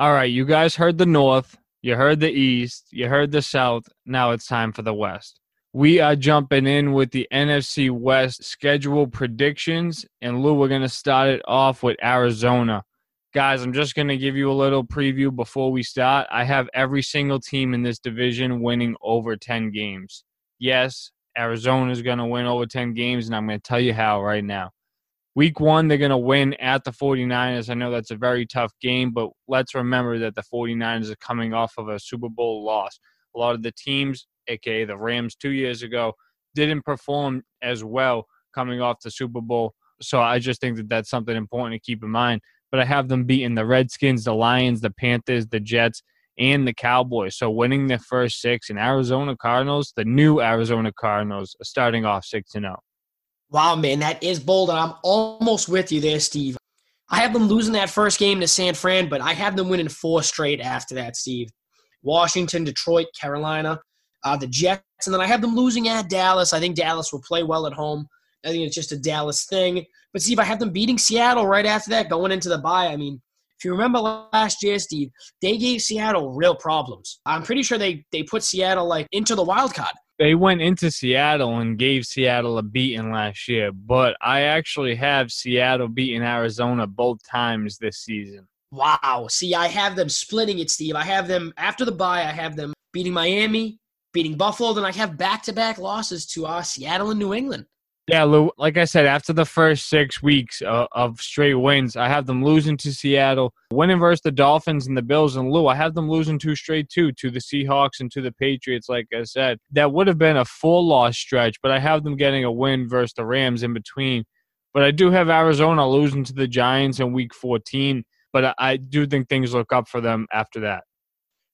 All right, you guys heard the North, you heard the East, you heard the South. Now it's time for the West. We are jumping in with the NFC West schedule predictions. And Lou, we're going to start it off with Arizona. Guys, I'm just going to give you a little preview before we start. I have every single team in this division winning over 10 games. Yes, Arizona is going to win over 10 games, and I'm going to tell you how right now. Week one, they're going to win at the 49ers. I know that's a very tough game, but let's remember that the 49ers are coming off of a Super Bowl loss. A lot of the teams, aka the Rams two years ago, didn't perform as well coming off the Super Bowl. So I just think that that's something important to keep in mind. But I have them beating the Redskins, the Lions, the Panthers, the Jets, and the Cowboys. So winning their first six and Arizona Cardinals, the new Arizona Cardinals, starting off six and zero. Oh. Wow, man, that is bold. And I'm almost with you there, Steve. I have them losing that first game to San Fran, but I have them winning four straight after that, Steve. Washington, Detroit, Carolina, uh, the Jets, and then I have them losing at Dallas. I think Dallas will play well at home. I think it's just a Dallas thing. But Steve, I have them beating Seattle right after that, going into the bye. I mean, if you remember last year, Steve, they gave Seattle real problems. I'm pretty sure they they put Seattle like into the wild card they went into Seattle and gave Seattle a beating last year, but I actually have Seattle beating Arizona both times this season. Wow. See, I have them splitting it, Steve. I have them after the bye, I have them beating Miami, beating Buffalo, then I have back to back losses to uh, Seattle and New England. Yeah, Lou, like I said, after the first six weeks uh, of straight wins, I have them losing to Seattle, winning versus the Dolphins and the Bills. And Lou, I have them losing two straight, too, to the Seahawks and to the Patriots, like I said. That would have been a full loss stretch, but I have them getting a win versus the Rams in between. But I do have Arizona losing to the Giants in week 14, but I do think things look up for them after that.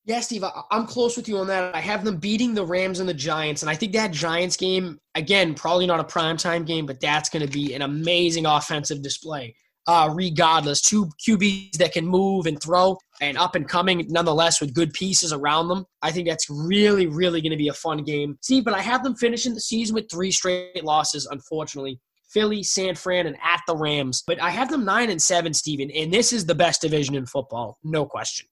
Yeah, Steve, I'm close with you on that. I have them beating the Rams and the Giants, and I think that Giants game, again, probably not a primetime game, but that's going to be an amazing offensive display. Uh, regardless, two QBs that can move and throw and up and coming, nonetheless, with good pieces around them. I think that's really, really going to be a fun game. See, but I have them finishing the season with three straight losses, unfortunately. Philly, San Fran, and at the Rams. But I have them nine and seven, Steven, and this is the best division in football, no question.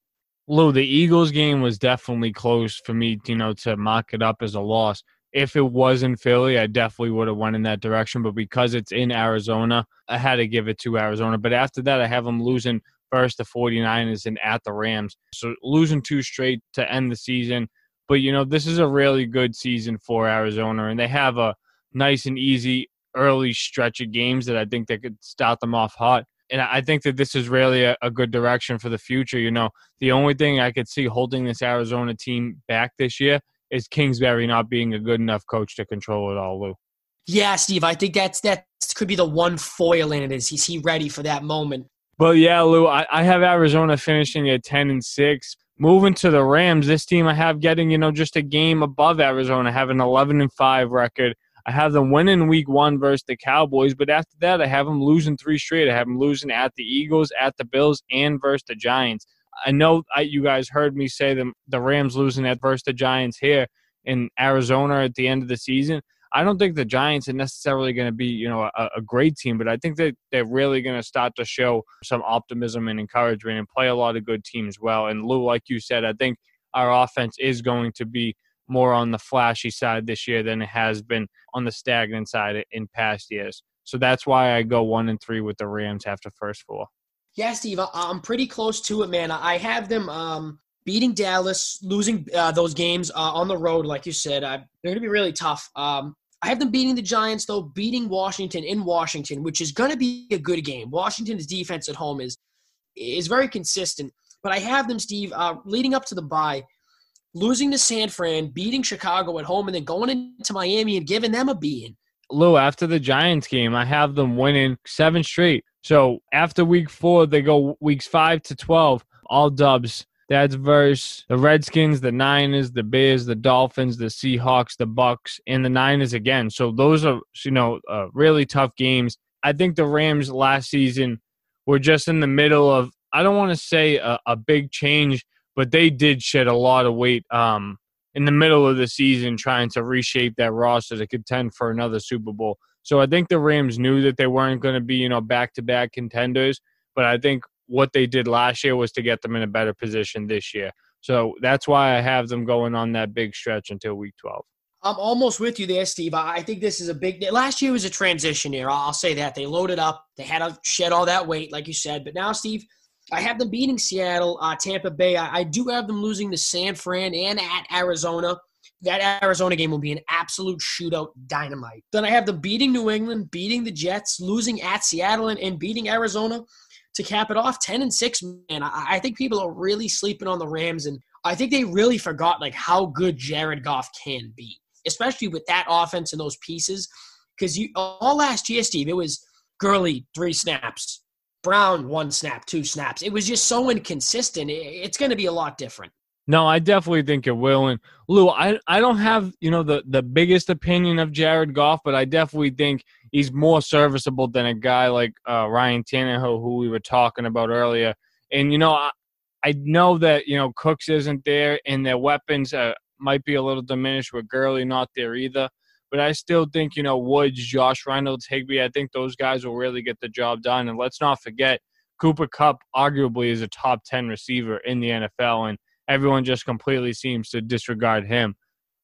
Lou, the Eagles game was definitely close for me, you know, to mock it up as a loss. If it was in Philly, I definitely would have went in that direction. But because it's in Arizona, I had to give it to Arizona. But after that, I have them losing first the 49ers and at the Rams. So losing two straight to end the season. But, you know, this is a really good season for Arizona. And they have a nice and easy early stretch of games that I think they could start them off hot and I think that this is really a, a, good direction for the future. You know, the only thing I could see holding this Arizona team back this year is Kingsbury not being a good enough coach to control it all, Lou. Yeah, Steve, I think that's that could be the one foil in it. Is is he ready for that moment? But yeah, Lou, I, I have Arizona finishing at ten and six. Moving to the Rams, this team I have getting you know just a game above Arizona, having eleven and five record. I have them winning week one versus the Cowboys, but after that, I have them losing three straight. I have them losing at the Eagles, at the Bills, and versus the Giants. I know I, you guys heard me say them the Rams losing at versus the Giants here in Arizona at the end of the season. I don't think the Giants are necessarily going to be, you know, a, a, great team, but I think that they're really going to start to show some optimism and encouragement and play a lot of good teams well. And Lou, like you said, I think our offense is going to be more on the flashy side this year than it has been on the stagnant side in past years. So that's why I go one and three with the Rams after first four. Yeah, Steve, I'm pretty close to it, man. I have them um, beating Dallas, losing uh, those games uh, on the road, like you said. I, they're going to be really tough. Um, I have them beating the Giants, though, beating Washington in Washington, which is going to be a good game. Washington's defense at home is is very consistent. But I have them, Steve, uh, leading up to the bye losing to San Fran, beating Chicago at home, and then going into Miami and giving them a beating. Lou, after the Giants game, I have them winning seven straight. So after week four, they go weeks five to 12, all dubs. That's versus the Redskins, the Niners, the Bears, the Dolphins, the Seahawks, the Bucs, and the Niners again. So those are, you know, uh, really tough games. I think the Rams last season were just in the middle of, I don't want to say a, a big change but they did shed a lot of weight um, in the middle of the season trying to reshape that roster to contend for another Super Bowl. So I think the Rams knew that they weren't going to be, you know, back to back contenders, but I think what they did last year was to get them in a better position this year. So that's why I have them going on that big stretch until week 12. I'm almost with you there, Steve. I think this is a big. Last year was a transition year. I'll say that they loaded up. They had to shed all that weight, like you said. But now, Steve, I have them beating Seattle, uh, Tampa Bay. I, I, do have them losing to San Fran and at Arizona. That Arizona game will be an absolute shootout dynamite. Then I have them beating New England, beating the Jets, losing at Seattle, and, and beating Arizona to cap it off. Ten and six, man. I, I think people are really sleeping on the Rams, and I think they really forgot like how good Jared Goff can be especially with that offense and those pieces. Because you all last year, Steve, it was Gurley three snaps, Brown one snap, two snaps. It was just so inconsistent. It's going to be a lot different. No, I definitely think it will. And Lou, I, I don't have you know the the biggest opinion of Jared Goff, but I definitely think he's more serviceable than a guy like uh, Ryan Tannehill, who we were talking about earlier. And you know, I, I know that you know Cooks isn't there, and their weapons uh, might be a little diminished with Gurley not there either. But I still think, you know, Woods, Josh Reynolds, Higbee, I think those guys will really get the job done. And let's not forget, Cooper Kupp arguably is a top 10 receiver in the NFL, and everyone just completely seems to disregard him.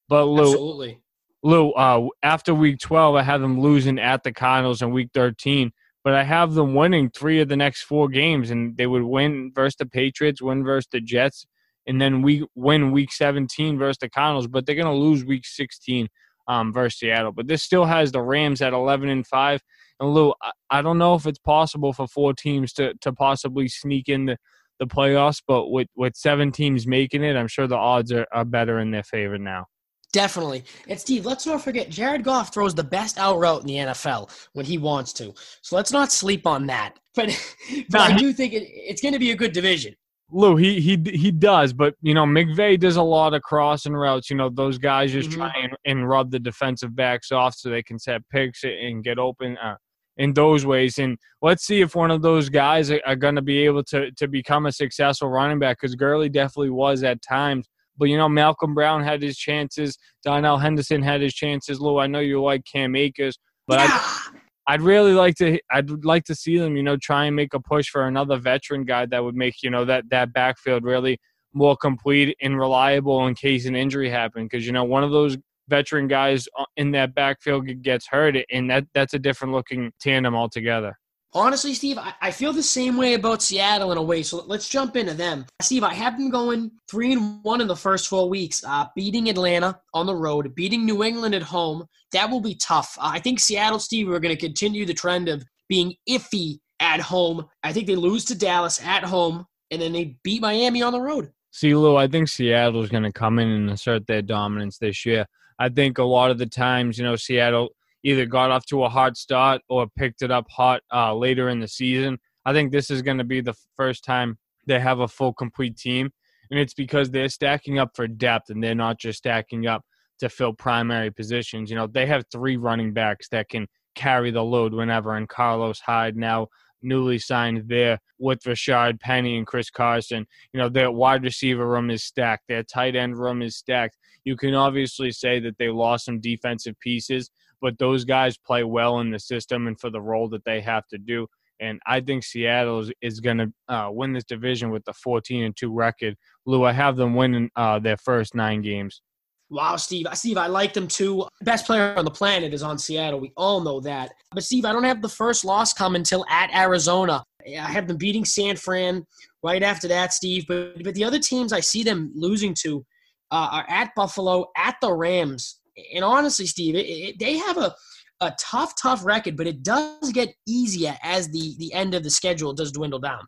But Lou, Absolutely. Lou, uh, after week 12, I have them losing at the Cardinals in week 13, but I have them winning three of the next four games, and they would win versus the Patriots, win versus the Jets, and then we win week 17 versus the Cardinals, but they're going to lose week 16 um, versus Seattle. But this still has the Rams at 11 and 5. And Lou, I don't know if it's possible for four teams to, to possibly sneak in the, the playoffs, but with, with seven teams making it, I'm sure the odds are, are better in their favor now. Definitely. And Steve, let's not forget Jared Goff throws the best out route in the NFL when he wants to. So let's not sleep on that. But, but I do think it, it's going to be a good division. Lou, he he he does, but you know McVay does a lot of crossing routes. You know those guys just mm-hmm. try and, and, rub the defensive backs off so they can set picks and get open uh, in those ways. And let's see if one of those guys are, are going to be able to to become a successful running back because Gurley definitely was at times. But you know Malcolm Brown had his chances, Darrell Henderson had his chances. Lou, I know you like Cam Akers, but yeah. I, I'd really like to I'd like to see them, you know, try and make a push for another veteran guy that would make, you know, that that backfield really more complete and reliable in case an injury happened because you know one of those veteran guys uh, in that backfield gets hurt and that that's a different looking tandem altogether. Honestly, Steve, I, I feel the same way about Seattle in a way. So let's jump into them. Steve, I have them going three and one in the first four weeks, uh, beating Atlanta on the road, beating New England at home. That will be tough. Uh, I think Seattle, Steve, are going to continue the trend of being iffy at home. I think they lose to Dallas at home, and then they beat Miami on the road. See, Lou, I think Seattle is going to come in and assert their dominance this year. I think a lot of the times, you know, Seattle either got off to a hot start or picked it up hot uh, later in the season. I think this is going to be the first time they have a full complete team, and it's because they're stacking up for depth and they're not just stacking up to fill primary positions. You know, they have three running backs that can carry the load whenever, and Carlos Hyde now newly signed there with Rashaad Penny and Chris Carson. You know, their wide receiver room is stacked, their tight end room is stacked. You can obviously say that they lost some defensive pieces, but those guys play well in the system and for the role that they have to do. And I think Seattle is, is going to uh, win this division with the 14 and 2 record. Lou, I have them winning uh, their first nine games. Wow, Steve. I Steve, I like them too. Best player on the planet is on Seattle. We all know that. But, Steve, I don't have the first loss come until at Arizona. I have them beating San Fran right after that, Steve. But, but the other teams I see them losing to uh, are at Buffalo, at the Rams, and honestly, Steve, it, it, they have a a tough, tough record, but it does get easier as the the end of the schedule does dwindle down.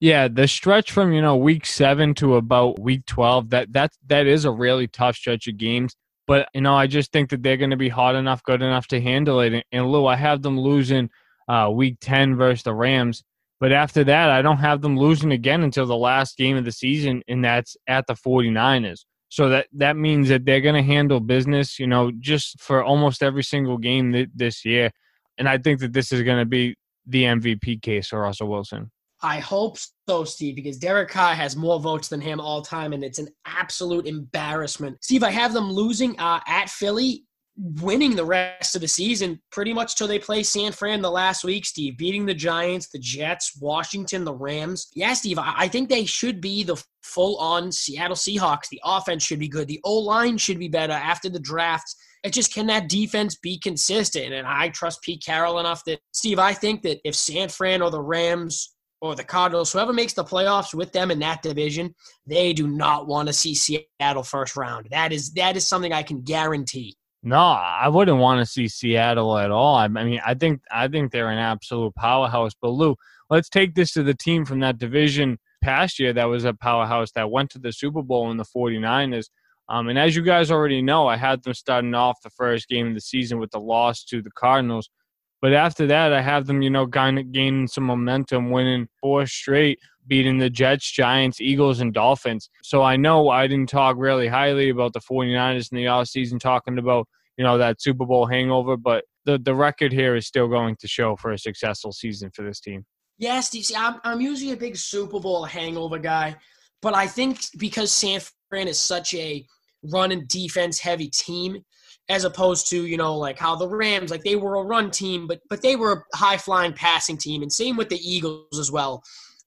Yeah, the stretch from you know week seven to about week twelve that that that is a really tough stretch of games. But you know, I just think that they're going to be hot enough, good enough to handle it. And Lou, I have them losing uh, week ten versus the Rams. But after that, I don't have them losing again until the last game of the season, and that's at the 49ers. So that that means that they're going to handle business, you know, just for almost every single game th- this year. And I think that this is going to be the MVP case for Russell Wilson. I hope so, Steve, because Derek Carr has more votes than him all time, and it's an absolute embarrassment. Steve, I have them losing uh, at Philly. Winning the rest of the season pretty much till they play San Fran the last week, Steve, beating the Giants, the Jets, Washington, the Rams. Yeah, Steve, I think they should be the full on Seattle Seahawks. The offense should be good. The O line should be better after the draft. It just can that defense be consistent? And I trust Pete Carroll enough that, Steve, I think that if San Fran or the Rams or the Cardinals, whoever makes the playoffs with them in that division, they do not want to see Seattle first round. That is that is something I can guarantee. No, I wouldn't want to see Seattle at all. I, mean, I think I think they're an absolute powerhouse. But Lou, let's take this to the team from that division past year that was a powerhouse that went to the Super Bowl in the 49ers. Um, and as you guys already know, I had them starting off the first game of the season with the loss to the Cardinals. But after that, I have them, you know, kind of gaining some momentum, winning four straight, beating the Jets, Giants, Eagles, and Dolphins. So I know I didn't talk really highly about the 49ers in the offseason, talking about, you know, that Super Bowl hangover, but the, the record here is still going to show for a successful season for this team. Yes, see, I'm, I'm usually a big Super Bowl hangover guy, but I think because San Fran is such a run and defense heavy team, as opposed to you know like how the Rams like they were a run team, but but they were a high flying passing team, and same with the Eagles as well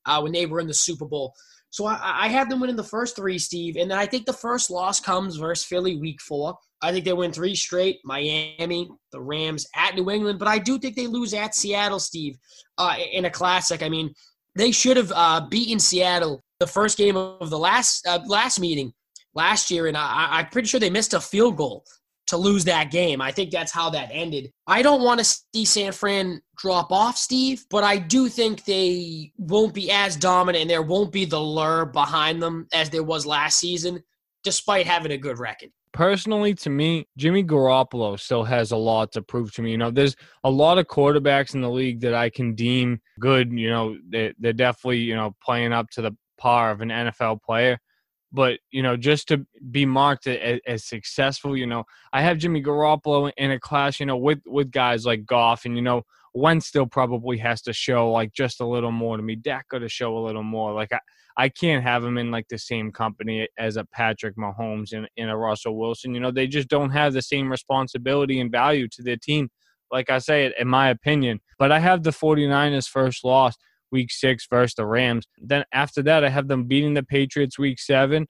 uh, when they were in the Super Bowl. So I, I have them winning the first three, Steve, and then I think the first loss comes versus Philly week four. I think they win three straight. Miami, the Rams at New England, but I do think they lose at Seattle, Steve, uh, in a classic. I mean, they should have uh, beaten Seattle the first game of the last uh, last meeting last year, and I, I'm pretty sure they missed a field goal to lose that game. I think that's how that ended. I don't want to see San Fran drop off, Steve, but I do think they won't be as dominant and there won't be the lure behind them as there was last season, despite having a good record. Personally, to me, Jimmy Garoppolo still has a lot to prove to me. You know, there's a lot of quarterbacks in the league that I can deem good. You know, they, they're definitely, you know, playing up to the par of an NFL player but you know just to be marked as, as, successful you know i have jimmy garoppolo in a class you know with with guys like goff and you know Wentz still probably has to show like just a little more to me. Dak got to show a little more. Like I, I can't have him in like the same company as a Patrick Mahomes and, and a Russell Wilson. You know, they just don't have the same responsibility and value to their team. Like I say, in my opinion. But I have the 49ers first loss week six versus the Rams. Then after that, I have them beating the Patriots week seven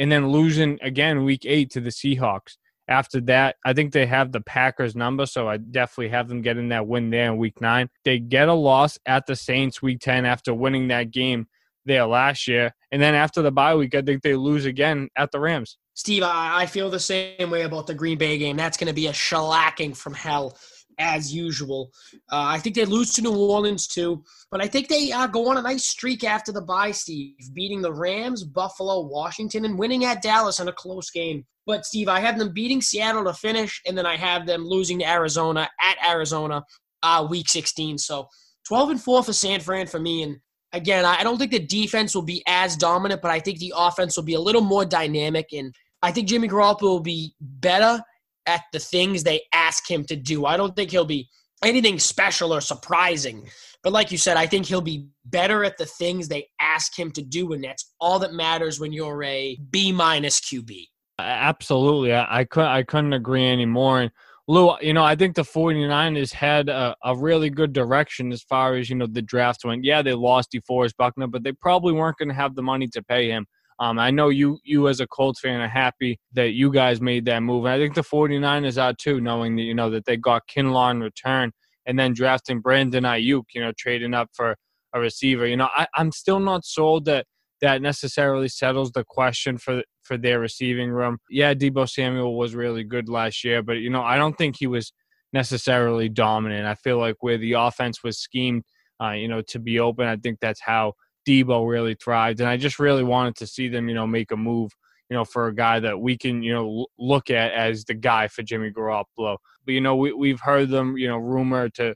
and then losing again week eight to the Seahawks. After that, I think they have the Packers number, so I definitely have them getting that win there in week nine. They get a loss at the Saints week 10 after winning that game there last year. And then after the bye week, I think they lose again at the Rams. Steve, I feel the same way about the Green Bay game. That's going to be a shellacking from hell as usual. Uh, I think they lose to New Orleans too, but I think they uh, go on a nice streak after the bye, Steve, beating the Rams, Buffalo, Washington, and winning at Dallas in a close game. But Steve, I have them beating Seattle to finish, and then I have them losing to Arizona at Arizona, uh, Week 16. So 12 and four for San Fran for me, and again, I don't think the defense will be as dominant, but I think the offense will be a little more dynamic, and I think Jimmy Garoppolo will be better at the things they ask him to do. I don't think he'll be anything special or surprising. But like you said, I think he'll be better at the things they ask him to do, and that's all that matters when you're a B minus QB. Absolutely. I, I, couldn't, I couldn't agree anymore. And Lou, you know, I think the 49ers had a, a, really good direction as far as, you know, the draft went. Yeah, they lost DeForest Buckner, but they probably weren't going to have the money to pay him. Um, I know you you as a Colts fan are happy that you guys made that move. And I think the 49ers are too, knowing that you know that they got Kinlaw in return and then drafting Brandon Aiyuk, you know, trading up for a receiver. You know, I, I'm still not sold that that necessarily settles the question for for their receiving room. Yeah, Deebo Samuel was really good last year, but you know, I don't think he was necessarily dominant. I feel like where the offense was schemed, uh, you know, to be open, I think that's how Deebo really thrived, and I just really wanted to see them, you know, make a move, you know, for a guy that we can, you know, look at as the guy for Jimmy Garoppolo. But you know, we we've heard them, you know, rumor to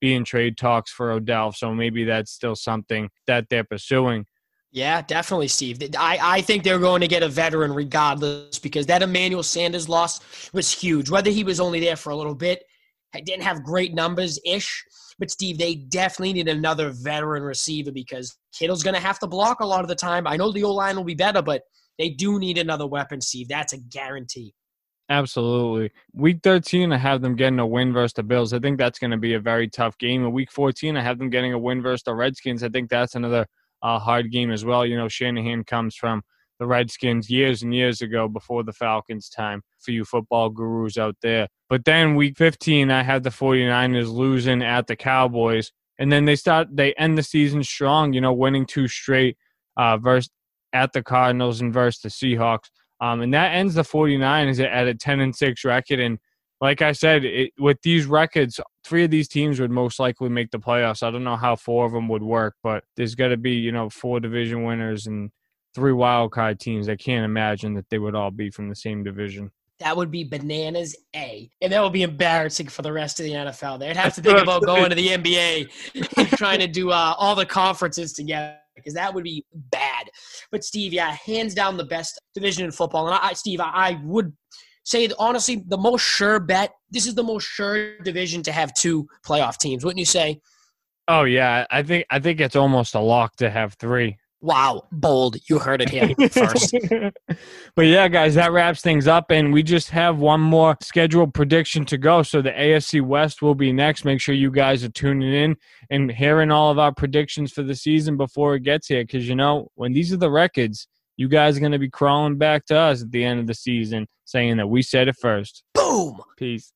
be in trade talks for Odell, so maybe that's still something that they're pursuing. Yeah, definitely, Steve. I, I think they're going to get a veteran regardless because that Emmanuel Sanders loss was huge. Whether he was only there for a little bit, didn't have great numbers ish, but Steve, they definitely need another veteran receiver because Kittle's going to have to block a lot of the time. I know the O line will be better, but they do need another weapon, Steve. That's a guarantee. Absolutely. Week 13, I have them getting a win versus the Bills. I think that's going to be a very tough game. In week 14, I have them getting a win versus the Redskins. I think that's another uh, hard game as well. You know, Shanahan comes from the Redskins years and years ago before the Falcons' time for you football gurus out there. But then week 15, I had the 49ers losing at the Cowboys. And then they start, they end the season strong, you know, winning two straight uh, versus at the Cardinals and versus the Seahawks. Um, and that ends the 49ers at a 10 and 6 record. And like I said, it, with these records, three of these teams would most likely make the playoffs. I don't know how four of them would work, but there's got to be, you know, four division winners and three wild card teams. I can't imagine that they would all be from the same division. That would be bananas A. And that would be embarrassing for the rest of the NFL. They'd have to think about going to the NBA and trying to do uh, all the conferences together because that would be bad. But Steve, yeah, hands down the best division in football. And I, Steve, I, I would say honestly the most sure bet. This is the most sure division to have two playoff teams. Wouldn't you say? Oh yeah, I think I think it's almost a lock to have three. Wow, bold. You heard it here first. but yeah, guys, that wraps things up. And we just have one more scheduled prediction to go. So the AFC West will be next. Make sure you guys are tuning in and hearing all of our predictions for the season before it gets here. Because, you know, when these are the records, you guys are going to be crawling back to us at the end of the season saying that we said it first. Boom. Peace.